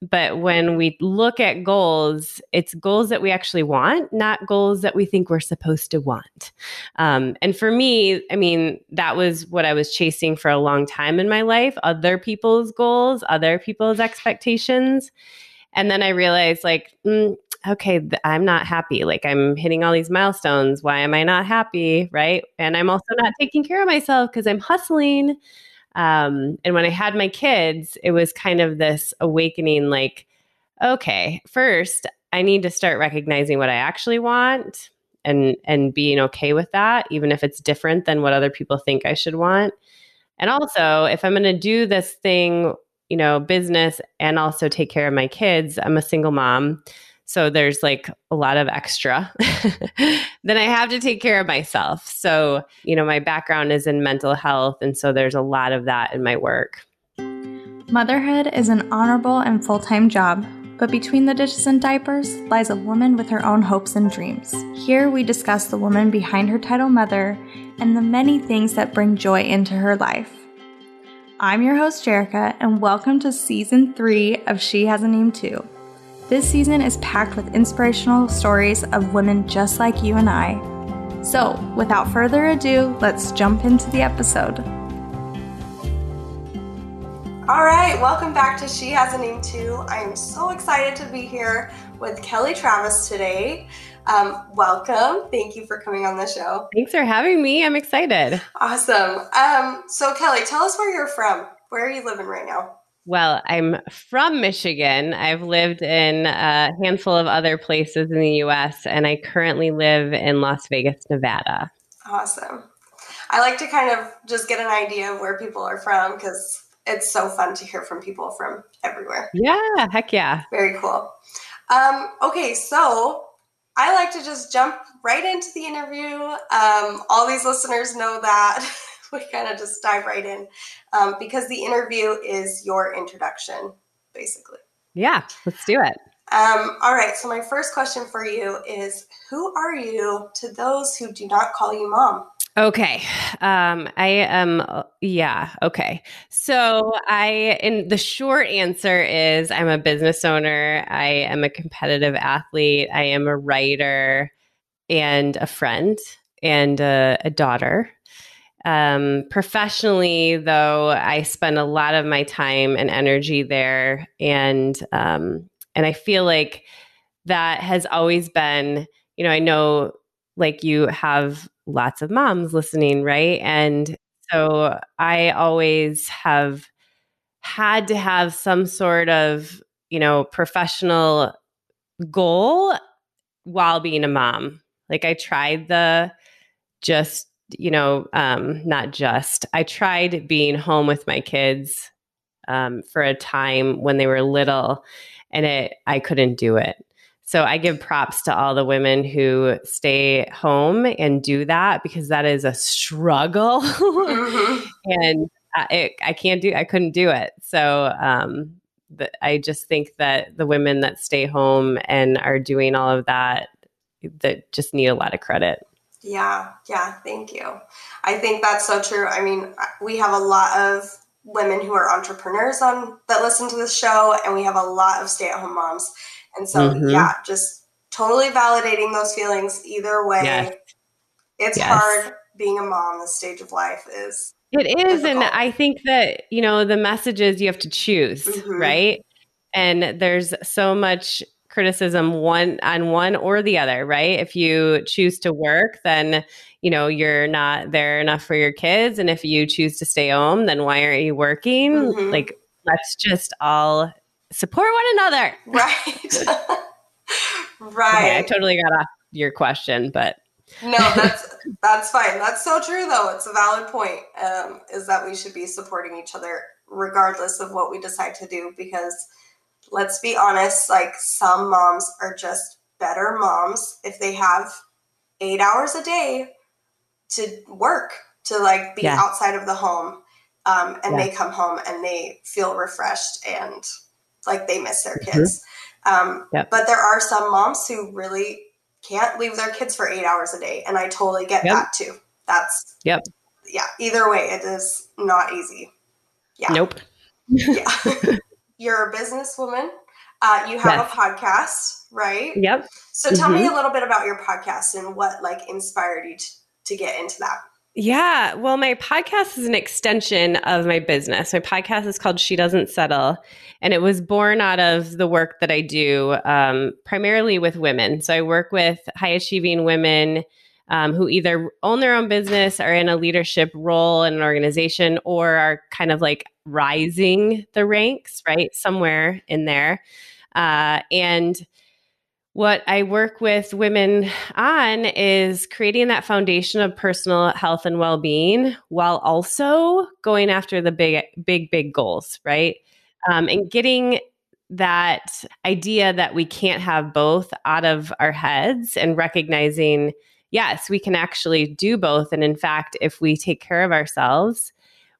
but when we look at goals, it's goals that we actually want, not goals that we think we're supposed to want. Um, and for me, I mean, that was what I was chasing for a long time in my life other people's goals, other people's expectations. And then I realized, like, mm, okay, th- I'm not happy. Like, I'm hitting all these milestones. Why am I not happy? Right. And I'm also not taking care of myself because I'm hustling. Um, and when I had my kids, it was kind of this awakening like, okay, first, I need to start recognizing what I actually want and and being okay with that even if it's different than what other people think I should want. And also, if I'm going to do this thing, you know, business and also take care of my kids, I'm a single mom. So there's like a lot of extra. then I have to take care of myself. So, you know, my background is in mental health. And so there's a lot of that in my work. Motherhood is an honorable and full time job, but between the dishes and diapers lies a woman with her own hopes and dreams. Here we discuss the woman behind her title mother and the many things that bring joy into her life. I'm your host, Jerica, and welcome to season three of She Has a Name Too. This season is packed with inspirational stories of women just like you and I. So, without further ado, let's jump into the episode. All right, welcome back to She Has a Name Too. I am so excited to be here with Kelly Travis today. Um, welcome. Thank you for coming on the show. Thanks for having me. I'm excited. Awesome. Um, so, Kelly, tell us where you're from. Where are you living right now? Well, I'm from Michigan. I've lived in a handful of other places in the US, and I currently live in Las Vegas, Nevada. Awesome. I like to kind of just get an idea of where people are from because it's so fun to hear from people from everywhere. Yeah, heck yeah. Very cool. Um, okay, so I like to just jump right into the interview. Um, all these listeners know that. we kind of just dive right in um, because the interview is your introduction, basically. Yeah, let's do it. Um, all right. So, my first question for you is Who are you to those who do not call you mom? Okay. Um, I am, yeah. Okay. So, I, in the short answer is I'm a business owner. I am a competitive athlete. I am a writer and a friend and a, a daughter. Um, professionally, though, I spend a lot of my time and energy there, and um, and I feel like that has always been. You know, I know like you have lots of moms listening, right? And so I always have had to have some sort of you know professional goal while being a mom. Like I tried the just you know, um, not just. I tried being home with my kids um, for a time when they were little, and it I couldn't do it. So I give props to all the women who stay home and do that because that is a struggle, mm-hmm. and I, it, I, can't do. I couldn't do it. So um, but I just think that the women that stay home and are doing all of that that just need a lot of credit. Yeah, yeah, thank you. I think that's so true. I mean, we have a lot of women who are entrepreneurs on that listen to this show and we have a lot of stay-at-home moms. And so mm-hmm. yeah, just totally validating those feelings either way. Yes. It's yes. hard being a mom this stage of life is it is difficult. and i think that you know the message is you have to choose mm-hmm. right and there's so much criticism one on one or the other, right? If you choose to work, then you know you're not there enough for your kids, and if you choose to stay home, then why aren't you working? Mm-hmm. Like, let's just all support one another, right? right. Okay, I totally got off your question, but no, that's that's fine. That's so true, though. It's a valid point. Um, is that we should be supporting each other regardless of what we decide to do because let's be honest, like some moms are just better moms if they have eight hours a day to work, to like be yeah. outside of the home. Um, and yeah. they come home and they feel refreshed and like they miss their mm-hmm. kids. Mm-hmm. Um, yep. But there are some moms who really can't leave their kids for eight hours a day. And I totally get yep. that too. That's, yep. Yeah. Either way, it is not easy. Yeah. Nope. yeah. you're a businesswoman. Uh, you have yes. a podcast, right? Yep. So tell mm-hmm. me a little bit about your podcast and what like inspired you to, to get into that. Yeah, well, my podcast is an extension of my business. My podcast is called She Doesn't Settle, and it was born out of the work that I do um, primarily with women. So I work with high achieving women um, who either own their own business, are in a leadership role in an organization, or are kind of like rising the ranks, right? Somewhere in there. Uh, and what I work with women on is creating that foundation of personal health and well being while also going after the big, big, big goals, right? Um, and getting that idea that we can't have both out of our heads and recognizing yes, we can actually do both. And in fact, if we take care of ourselves,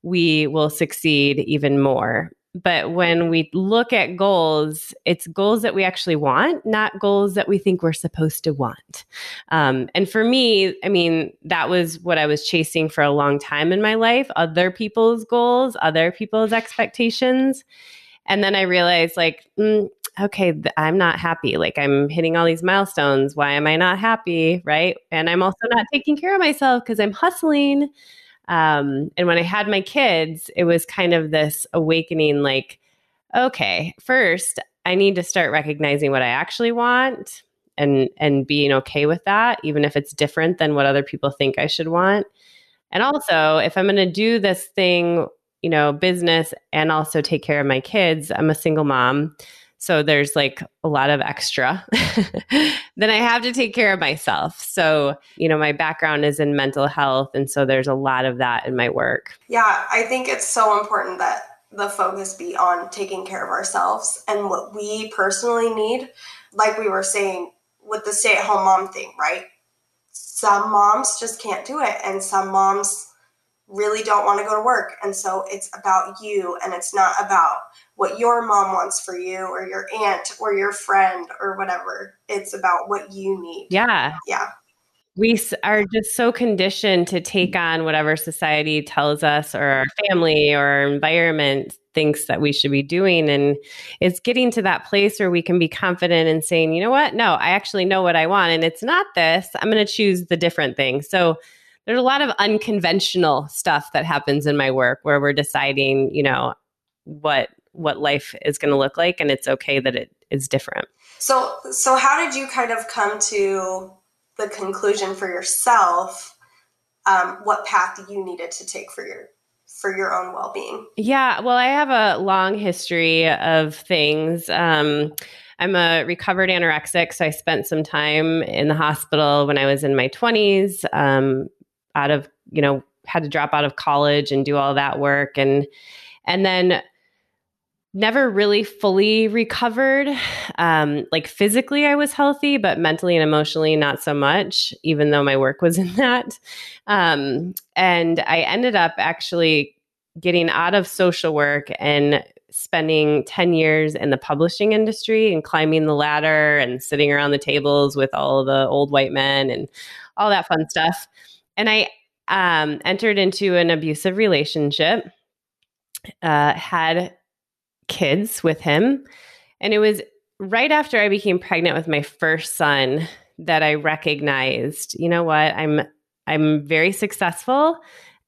we will succeed even more. But when we look at goals, it's goals that we actually want, not goals that we think we're supposed to want. Um, and for me, I mean, that was what I was chasing for a long time in my life other people's goals, other people's expectations. And then I realized, like, mm, okay, I'm not happy. Like I'm hitting all these milestones. Why am I not happy? Right. And I'm also not taking care of myself because I'm hustling. Um, and when I had my kids, it was kind of this awakening like, okay, first, I need to start recognizing what I actually want and and being okay with that even if it's different than what other people think I should want. And also, if I'm going to do this thing, you know, business and also take care of my kids, I'm a single mom. So there's like a lot of extra. then I have to take care of myself. So, you know, my background is in mental health. And so there's a lot of that in my work. Yeah, I think it's so important that the focus be on taking care of ourselves and what we personally need. Like we were saying with the stay at home mom thing, right? Some moms just can't do it. And some moms really don't want to go to work. And so it's about you and it's not about what your mom wants for you or your aunt or your friend or whatever. It's about what you need. Yeah. Yeah. We are just so conditioned to take on whatever society tells us or our family or our environment thinks that we should be doing. And it's getting to that place where we can be confident and saying, you know what? No, I actually know what I want. And it's not this. I'm going to choose the different thing. So there's a lot of unconventional stuff that happens in my work where we're deciding, you know, what what life is going to look like and it's okay that it is different. So so how did you kind of come to the conclusion for yourself um, what path you needed to take for your for your own well-being? Yeah, well, I have a long history of things. Um, I'm a recovered anorexic, so I spent some time in the hospital when I was in my 20s. Um, out of you know had to drop out of college and do all that work and and then never really fully recovered. Um, like physically i was healthy but mentally and emotionally not so much even though my work was in that. Um, and i ended up actually getting out of social work and spending 10 years in the publishing industry and climbing the ladder and sitting around the tables with all the old white men and all that fun stuff. And I um, entered into an abusive relationship, uh, had kids with him. And it was right after I became pregnant with my first son that I recognized, you know what, I'm I'm very successful.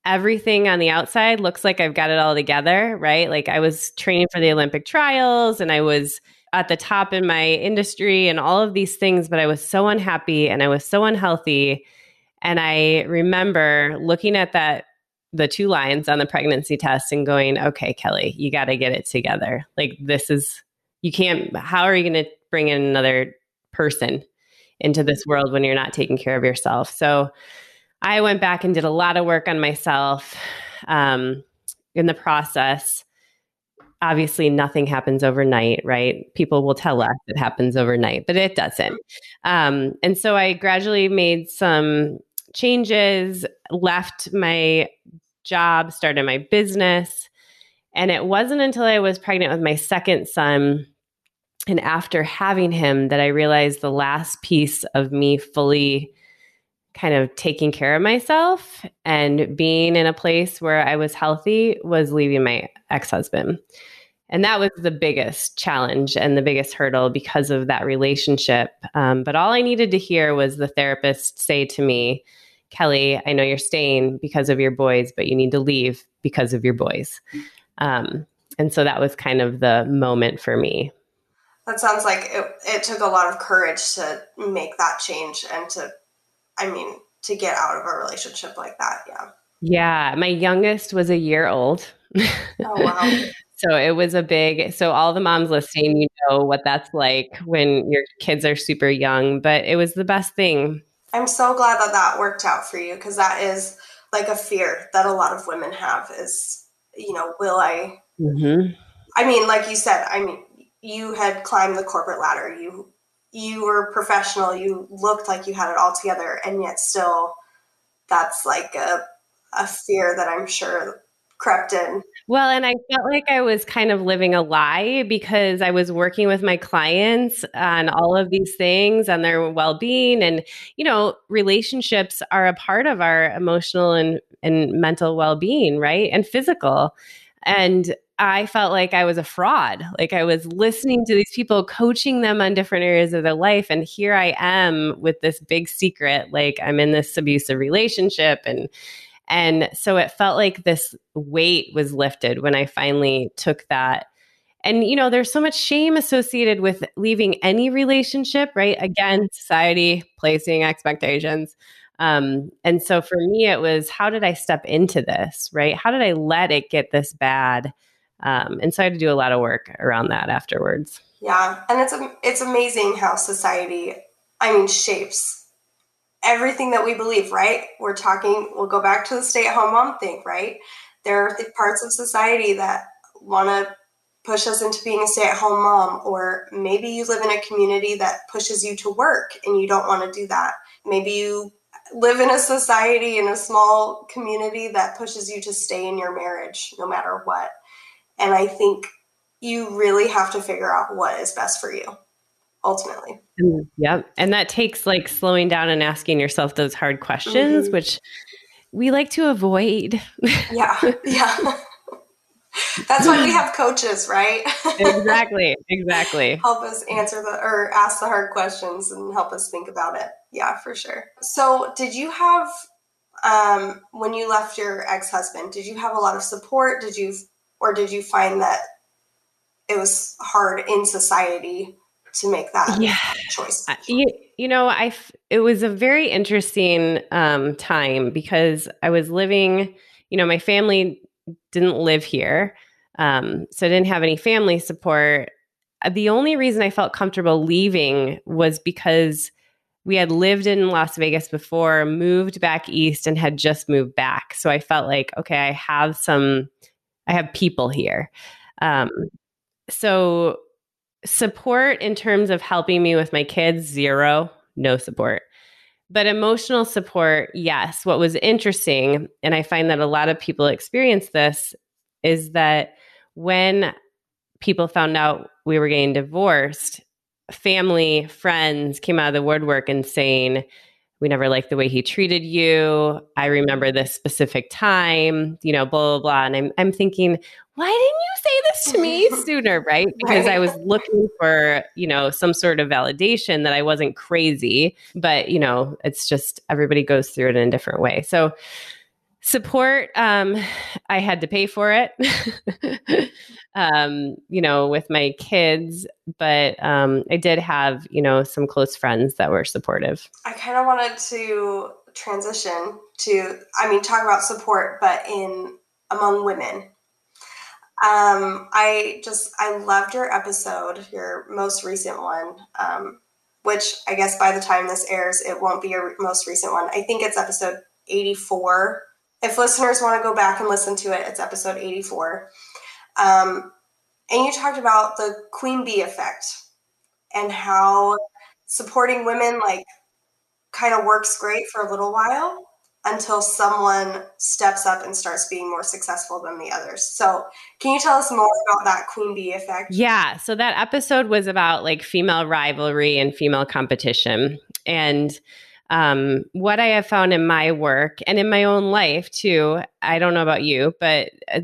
Everything on the outside looks like I've got it all together, right? Like I was training for the Olympic trials and I was at the top in my industry and all of these things, but I was so unhappy and I was so unhealthy and I remember looking at that the two lines on the pregnancy test and going, okay, Kelly, you got to get it together. Like, this is, you can't, how are you going to bring in another person into this world when you're not taking care of yourself? So I went back and did a lot of work on myself um, in the process. Obviously, nothing happens overnight, right? People will tell us it happens overnight, but it doesn't. Um, and so I gradually made some changes, left my job, started my business. And it wasn't until I was pregnant with my second son and after having him that I realized the last piece of me fully kind of taking care of myself and being in a place where I was healthy was leaving my ex husband. And that was the biggest challenge and the biggest hurdle because of that relationship. Um, but all I needed to hear was the therapist say to me, Kelly, I know you're staying because of your boys, but you need to leave because of your boys. Um, and so that was kind of the moment for me. That sounds like it, it took a lot of courage to make that change and to, I mean, to get out of a relationship like that. Yeah. Yeah. My youngest was a year old. Oh, wow. So it was a big, so all the moms listening, you know what that's like when your kids are super young, but it was the best thing. I'm so glad that that worked out for you because that is like a fear that a lot of women have is, you know, will I? Mm-hmm. I mean, like you said, I mean, you had climbed the corporate ladder. You you were professional. You looked like you had it all together, and yet still, that's like a a fear that I'm sure crept in. Well, and I felt like I was kind of living a lie because I was working with my clients on all of these things on their well being. And, you know, relationships are a part of our emotional and, and mental well being, right? And physical. And I felt like I was a fraud. Like I was listening to these people, coaching them on different areas of their life. And here I am with this big secret like I'm in this abusive relationship and and so it felt like this weight was lifted when I finally took that. And, you know, there's so much shame associated with leaving any relationship, right? Again, society placing expectations. Um, and so for me, it was how did I step into this, right? How did I let it get this bad? Um, and so I had to do a lot of work around that afterwards. Yeah, and it's it's amazing how society, I mean, shapes everything that we believe, right? We're talking, we'll go back to the stay at home mom thing, right? There are the parts of society that want to push us into being a stay at home mom, or maybe you live in a community that pushes you to work and you don't want to do that. Maybe you live in a society in a small community that pushes you to stay in your marriage no matter what. And I think you really have to figure out what is best for you ultimately. Mm, yep. And that takes like slowing down and asking yourself those hard questions, mm-hmm. which we like to avoid. yeah. Yeah. That's why we have coaches, right? exactly. Exactly. help us answer the or ask the hard questions and help us think about it. Yeah, for sure. So, did you have um when you left your ex-husband, did you have a lot of support? Did you or did you find that it was hard in society to make that yeah. choice? You, you know, I it was a very interesting um, time because I was living. You know, my family didn't live here, um, so I didn't have any family support. Uh, the only reason I felt comfortable leaving was because we had lived in Las Vegas before, moved back east, and had just moved back. So I felt like, okay, I have some, I have people here. Um, so support in terms of helping me with my kids, zero, no support. But emotional support, yes. What was interesting, and I find that a lot of people experience this, is that when people found out we were getting divorced, family, friends came out of the woodwork and saying, we never liked the way he treated you. I remember this specific time, you know, blah, blah, blah. And I'm, I'm thinking, why didn't you say this to me sooner? Right. Because right. I was looking for, you know, some sort of validation that I wasn't crazy. But, you know, it's just everybody goes through it in a different way. So, support um i had to pay for it um you know with my kids but um i did have you know some close friends that were supportive i kind of wanted to transition to i mean talk about support but in among women um i just i loved your episode your most recent one um which i guess by the time this airs it won't be your most recent one. I think it's episode 84 if listeners want to go back and listen to it, it's episode 84. Um, and you talked about the queen bee effect and how supporting women like kind of works great for a little while until someone steps up and starts being more successful than the others. So, can you tell us more about that queen bee effect? Yeah. So, that episode was about like female rivalry and female competition. And um, what I have found in my work and in my own life too, I don't know about you, but uh,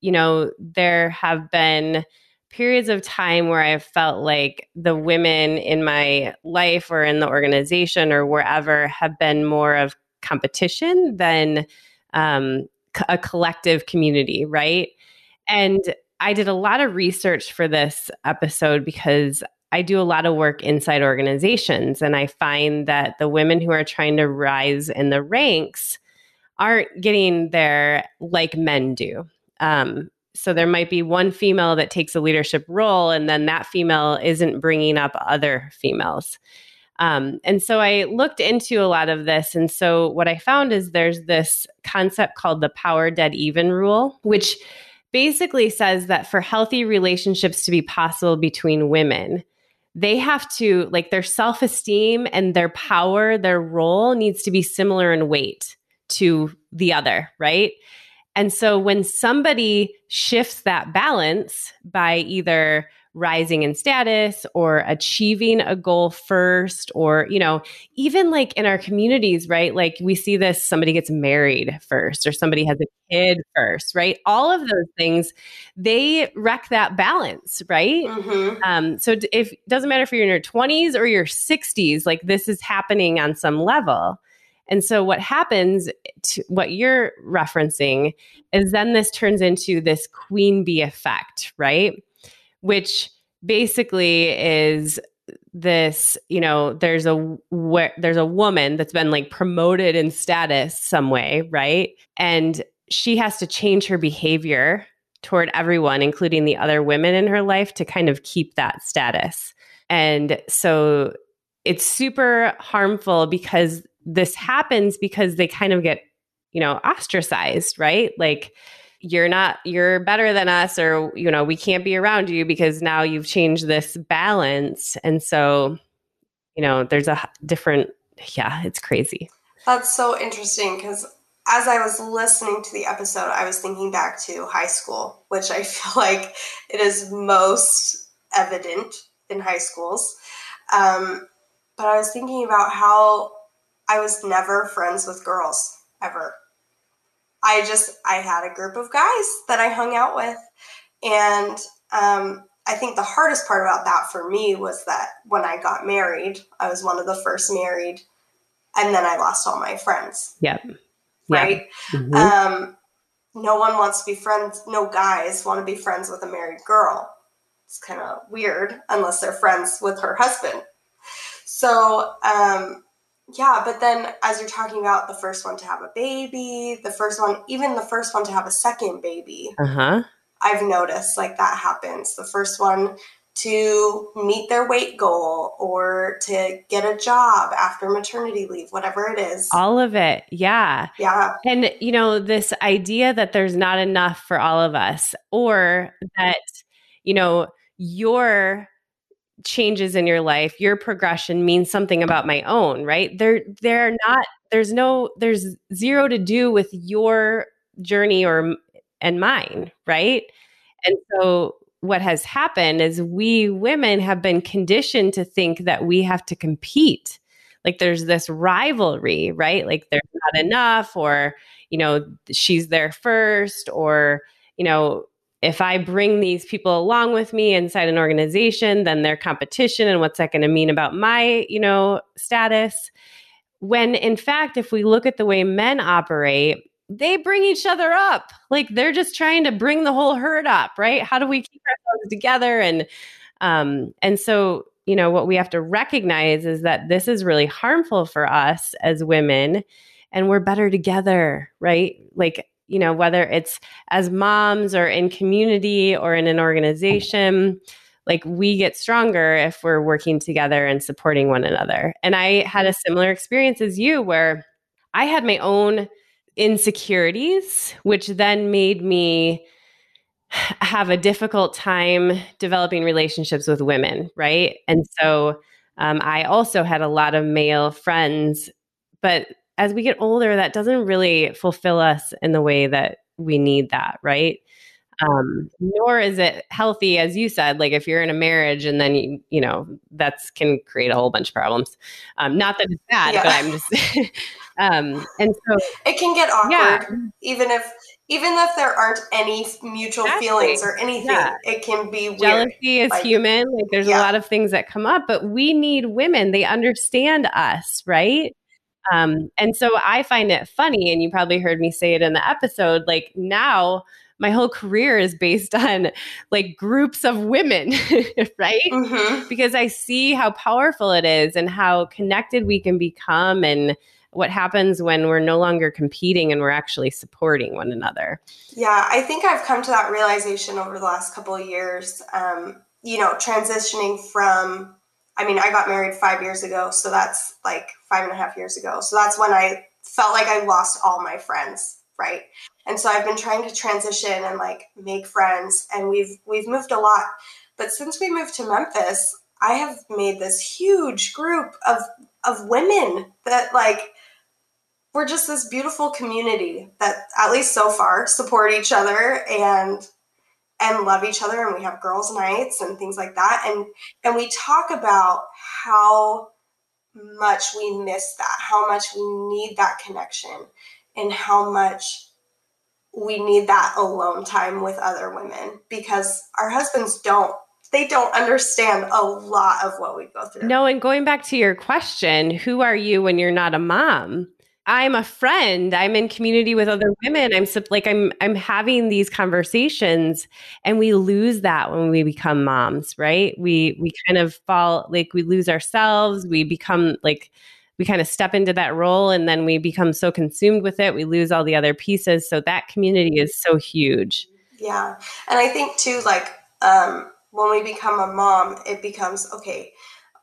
you know, there have been periods of time where I've felt like the women in my life or in the organization or wherever have been more of competition than um, a collective community, right? And I did a lot of research for this episode because I do a lot of work inside organizations, and I find that the women who are trying to rise in the ranks aren't getting there like men do. Um, so there might be one female that takes a leadership role, and then that female isn't bringing up other females. Um, and so I looked into a lot of this. And so what I found is there's this concept called the power dead even rule, which basically says that for healthy relationships to be possible between women, they have to, like, their self esteem and their power, their role needs to be similar in weight to the other, right? And so when somebody shifts that balance by either rising in status or achieving a goal first or you know even like in our communities right? Like we see this somebody gets married first or somebody has a kid first right? All of those things they wreck that balance right? Mm-hmm. um, so if it doesn't matter if you're in your 20s or your 60s like this is happening on some level. And so what happens to what you're referencing is then this turns into this queen bee effect right which basically is this you know there's a where there's a woman that's been like promoted in status some way right? And she has to change her behavior toward everyone including the other women in her life to kind of keep that status. And so it's super harmful because this happens because they kind of get you know ostracized right? Like you're not you're better than us or you know we can't be around you because now you've changed this balance. And so you know there's a different yeah it's crazy. That's so interesting because as i was listening to the episode i was thinking back to high school which i feel like it is most evident in high schools. Um, but i was thinking about how i was never friends with girls ever I just I had a group of guys that I hung out with, and um, I think the hardest part about that for me was that when I got married, I was one of the first married, and then I lost all my friends. Yep. Right. Yep. Mm-hmm. Um, no one wants to be friends. No guys want to be friends with a married girl. It's kind of weird unless they're friends with her husband. So um, yeah, but then as you're talking about the first one to have a baby, the first one, even the first one to have a second baby, uh-huh. I've noticed like that happens. The first one to meet their weight goal or to get a job after maternity leave, whatever it is. All of it. Yeah. Yeah. And, you know, this idea that there's not enough for all of us or that, you know, your changes in your life, your progression means something about my own, right? They're they're not there's no there's zero to do with your journey or and mine, right? And so what has happened is we women have been conditioned to think that we have to compete. Like there's this rivalry, right? Like there's not enough or you know she's there first or you know if I bring these people along with me inside an organization, then their competition and what's that going to mean about my, you know, status? When in fact, if we look at the way men operate, they bring each other up. Like they're just trying to bring the whole herd up, right? How do we keep ourselves together? And um, and so, you know, what we have to recognize is that this is really harmful for us as women, and we're better together, right? Like you know, whether it's as moms or in community or in an organization, like we get stronger if we're working together and supporting one another. And I had a similar experience as you where I had my own insecurities, which then made me have a difficult time developing relationships with women, right? And so um, I also had a lot of male friends, but as we get older, that doesn't really fulfill us in the way that we need that, right? Um, nor is it healthy, as you said, like if you're in a marriage and then you, you know, that's can create a whole bunch of problems. Um, not that it's bad, yeah. but I'm just, um, and so it can get awkward, yeah. even if, even if there aren't any mutual exactly. feelings or anything, yeah. it can be weird. Jealousy is like, human. Like there's yeah. a lot of things that come up, but we need women. They understand us, right? Um, and so I find it funny, and you probably heard me say it in the episode. Like now, my whole career is based on like groups of women, right? Mm-hmm. Because I see how powerful it is and how connected we can become and what happens when we're no longer competing and we're actually supporting one another. Yeah, I think I've come to that realization over the last couple of years. Um, you know, transitioning from, I mean, I got married five years ago, so that's like five and a half years ago. So that's when I felt like I lost all my friends, right? And so I've been trying to transition and like make friends, and we've we've moved a lot. But since we moved to Memphis, I have made this huge group of of women that like we're just this beautiful community that at least so far support each other and and love each other and we have girls nights and things like that and and we talk about how much we miss that how much we need that connection and how much we need that alone time with other women because our husbands don't they don't understand a lot of what we go through. No, and going back to your question, who are you when you're not a mom? I'm a friend. I'm in community with other women. I'm like I'm I'm having these conversations and we lose that when we become moms, right? We we kind of fall like we lose ourselves. We become like we kind of step into that role and then we become so consumed with it, we lose all the other pieces. So that community is so huge. Yeah. And I think too like um when we become a mom, it becomes okay,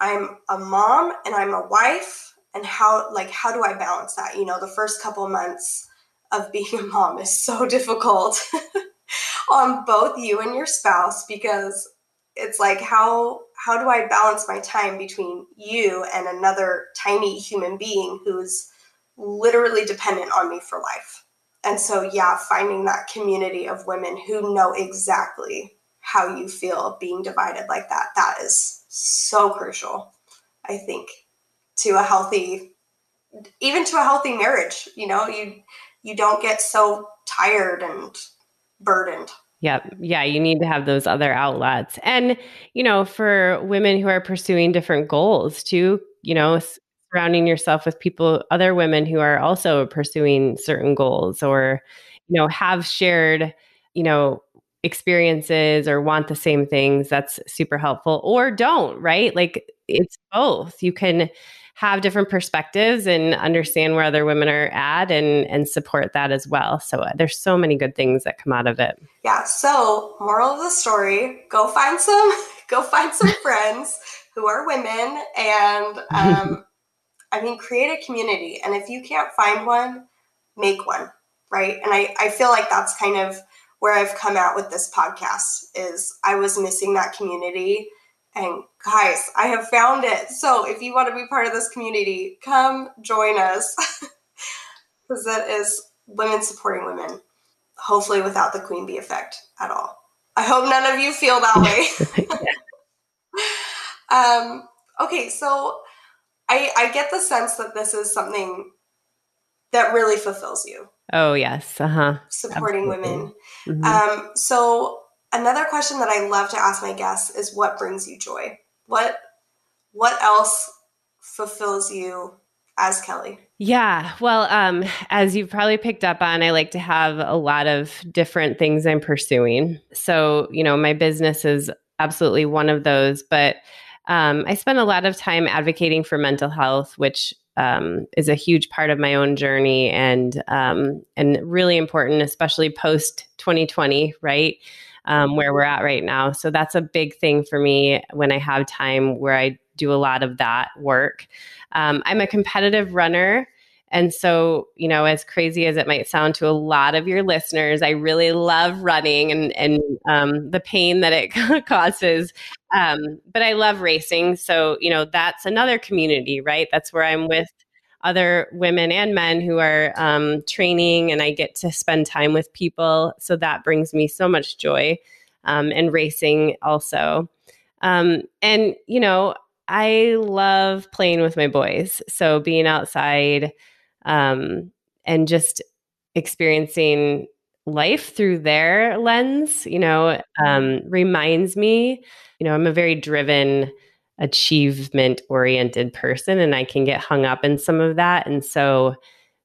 I'm a mom and I'm a wife and how like how do i balance that? You know the first couple months of being a mom is so difficult on both you and your spouse because it's like how how do i balance my time between you and another tiny human being who's literally dependent on me for life? And so yeah finding that community of women who know exactly how you feel being divided like that that is so crucial i think to a healthy even to a healthy marriage you know you you don't get so tired and burdened Yep. Yeah, you need to have those other outlets. And, you know, for women who are pursuing different goals too, you know, surrounding yourself with people, other women who are also pursuing certain goals or, you know, have shared, you know, experiences or want the same things, that's super helpful. Or don't, right? Like it's both. You can have different perspectives and understand where other women are at and and support that as well. So uh, there's so many good things that come out of it. Yeah. So moral of the story: go find some go find some friends who are women, and um, I mean, create a community. And if you can't find one, make one. Right. And I I feel like that's kind of where I've come out with this podcast is I was missing that community and guys, I have found it. So if you want to be part of this community, come join us. Because that is women supporting women, hopefully without the queen bee effect at all. I hope none of you feel that way. um, okay, so I, I get the sense that this is something that really fulfills you. Oh, yes. Uh huh. Supporting Absolutely. women. Mm-hmm. Um, so another question that I love to ask my guests is what brings you joy? What what else fulfills you as Kelly? Yeah, well, um, as you've probably picked up on, I like to have a lot of different things I'm pursuing. So, you know, my business is absolutely one of those, but um, I spend a lot of time advocating for mental health, which um, is a huge part of my own journey and um, and really important, especially post 2020, right? Um, where we're at right now. So that's a big thing for me when I have time where I do a lot of that work. Um, I'm a competitive runner. And so, you know, as crazy as it might sound to a lot of your listeners, I really love running and, and um, the pain that it causes. Um, but I love racing. So, you know, that's another community, right? That's where I'm with other women and men who are um, training, and I get to spend time with people. So that brings me so much joy, um, and racing also. Um, and you know, I love playing with my boys. So being outside um, and just experiencing life through their lens, you know, um, reminds me, you know, I'm a very driven, achievement oriented person and I can get hung up in some of that. And so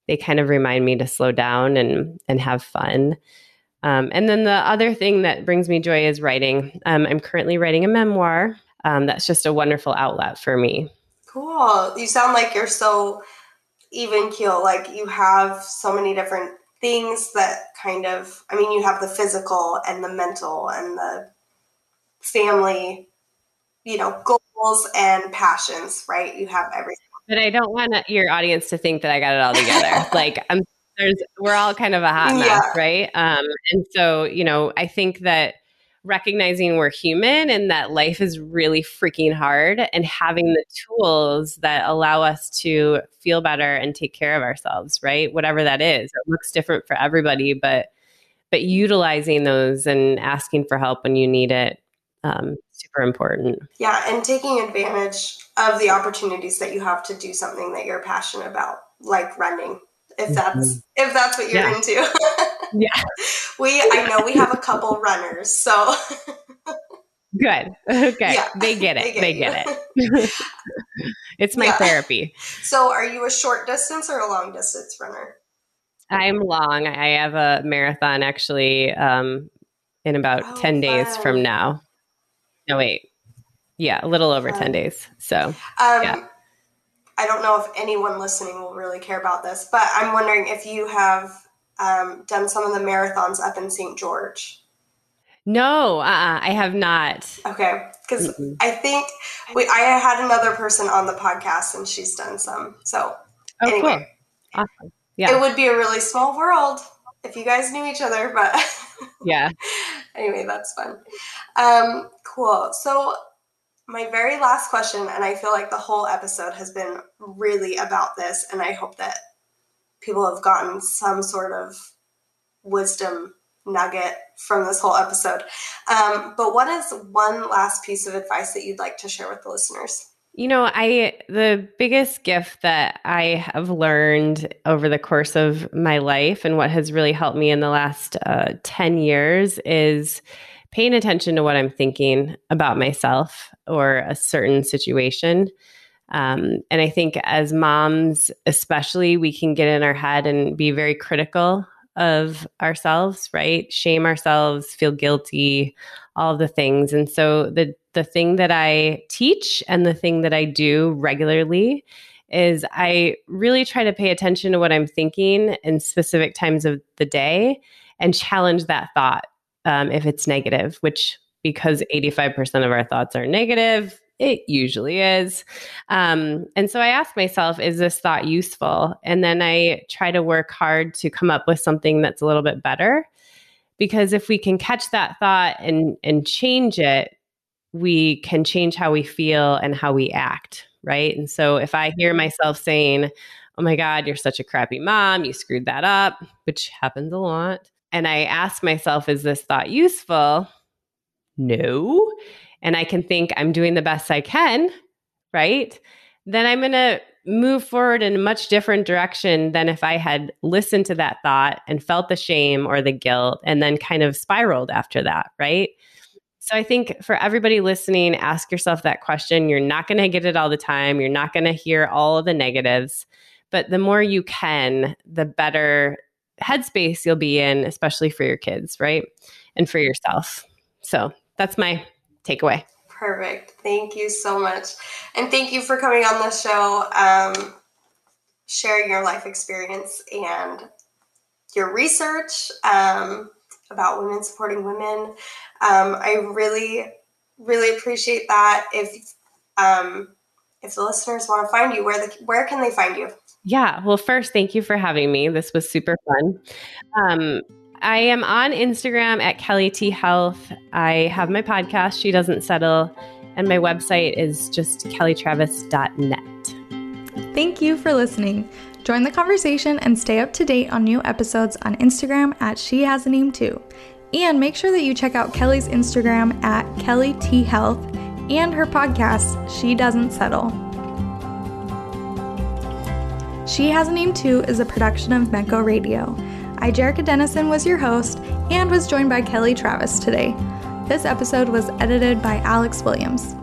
they kind of remind me to slow down and and have fun. Um, and then the other thing that brings me joy is writing. Um, I'm currently writing a memoir. Um, that's just a wonderful outlet for me. Cool. You sound like you're so even keel. Like you have so many different things that kind of, I mean, you have the physical and the mental and the family, you know, goals and passions, right? You have everything. But I don't want your audience to think that I got it all together. like I'm there's we're all kind of a hot mess, yeah. right? Um, and so, you know, I think that recognizing we're human and that life is really freaking hard and having the tools that allow us to feel better and take care of ourselves, right? Whatever that is. It looks different for everybody, but but utilizing those and asking for help when you need it um, super important. Yeah, and taking advantage of the opportunities that you have to do something that you're passionate about, like running if that's mm-hmm. if that's what you're yeah. into. yeah. We I know we have a couple runners, so Good. Okay. Yeah. They get it. They get, they get it. it's my yeah. therapy. So, are you a short distance or a long distance runner? I'm long. I have a marathon actually um, in about oh, 10 fun. days from now. No, wait. Yeah, a little over fun. 10 days. So, um, yeah. I don't know if anyone listening will really care about this, but I'm wondering if you have um, done some of the marathons up in St. George. No, uh-uh, I have not. Okay, because I think we I had another person on the podcast and she's done some. So oh, anyway, cool. awesome. Yeah, it would be a really small world if you guys knew each other, but yeah. anyway, that's fun. Um, cool. So my very last question, and I feel like the whole episode has been really about this, and I hope that people have gotten some sort of wisdom nugget from this whole episode. Um, but what is one last piece of advice that you'd like to share with the listeners? You know, I the biggest gift that I have learned over the course of my life and what has really helped me in the last uh, 10 years is paying attention to what I'm thinking about myself or a certain situation. Um, and I think as moms, especially, we can get in our head and be very critical of ourselves, right? Shame ourselves, feel guilty, all the things. And so the the thing that I teach and the thing that I do regularly is I really try to pay attention to what I'm thinking in specific times of the day and challenge that thought um, if it's negative, which because 85% of our thoughts are negative, it usually is. Um, and so I ask myself, is this thought useful? And then I try to work hard to come up with something that's a little bit better. Because if we can catch that thought and, and change it, we can change how we feel and how we act. Right. And so if I hear myself saying, oh my God, you're such a crappy mom, you screwed that up, which happens a lot and I ask myself, is this thought useful? No. And I can think I'm doing the best I can, right? Then I'm going to move forward in a much different direction than if I had listened to that thought and felt the shame or the guilt and then kind of spiraled after that, right? So I think for everybody listening, ask yourself that question. You're not going to get it all the time. You're not going to hear all of the negatives, but the more you can, the better headspace you'll be in, especially for your kids, right? And for yourself. So that's my takeaway. Perfect. Thank you so much. And thank you for coming on the show, um, sharing your life experience and your research um, about women supporting women. Um, I really, really appreciate that. If um, if the listeners want to find you, where the where can they find you? Yeah. Well, first, thank you for having me. This was super fun. Um, I am on Instagram at Kelly T Health. I have my podcast, She Doesn't Settle, and my website is just kellytravis.net. Thank you for listening. Join the conversation and stay up to date on new episodes on Instagram at She Has a Name Too. And make sure that you check out Kelly's Instagram at Kelly T Health and her podcast, She Doesn't Settle. She Has a Name Too is a production of Mecco Radio. I, Jerica Dennison, was your host and was joined by Kelly Travis today. This episode was edited by Alex Williams.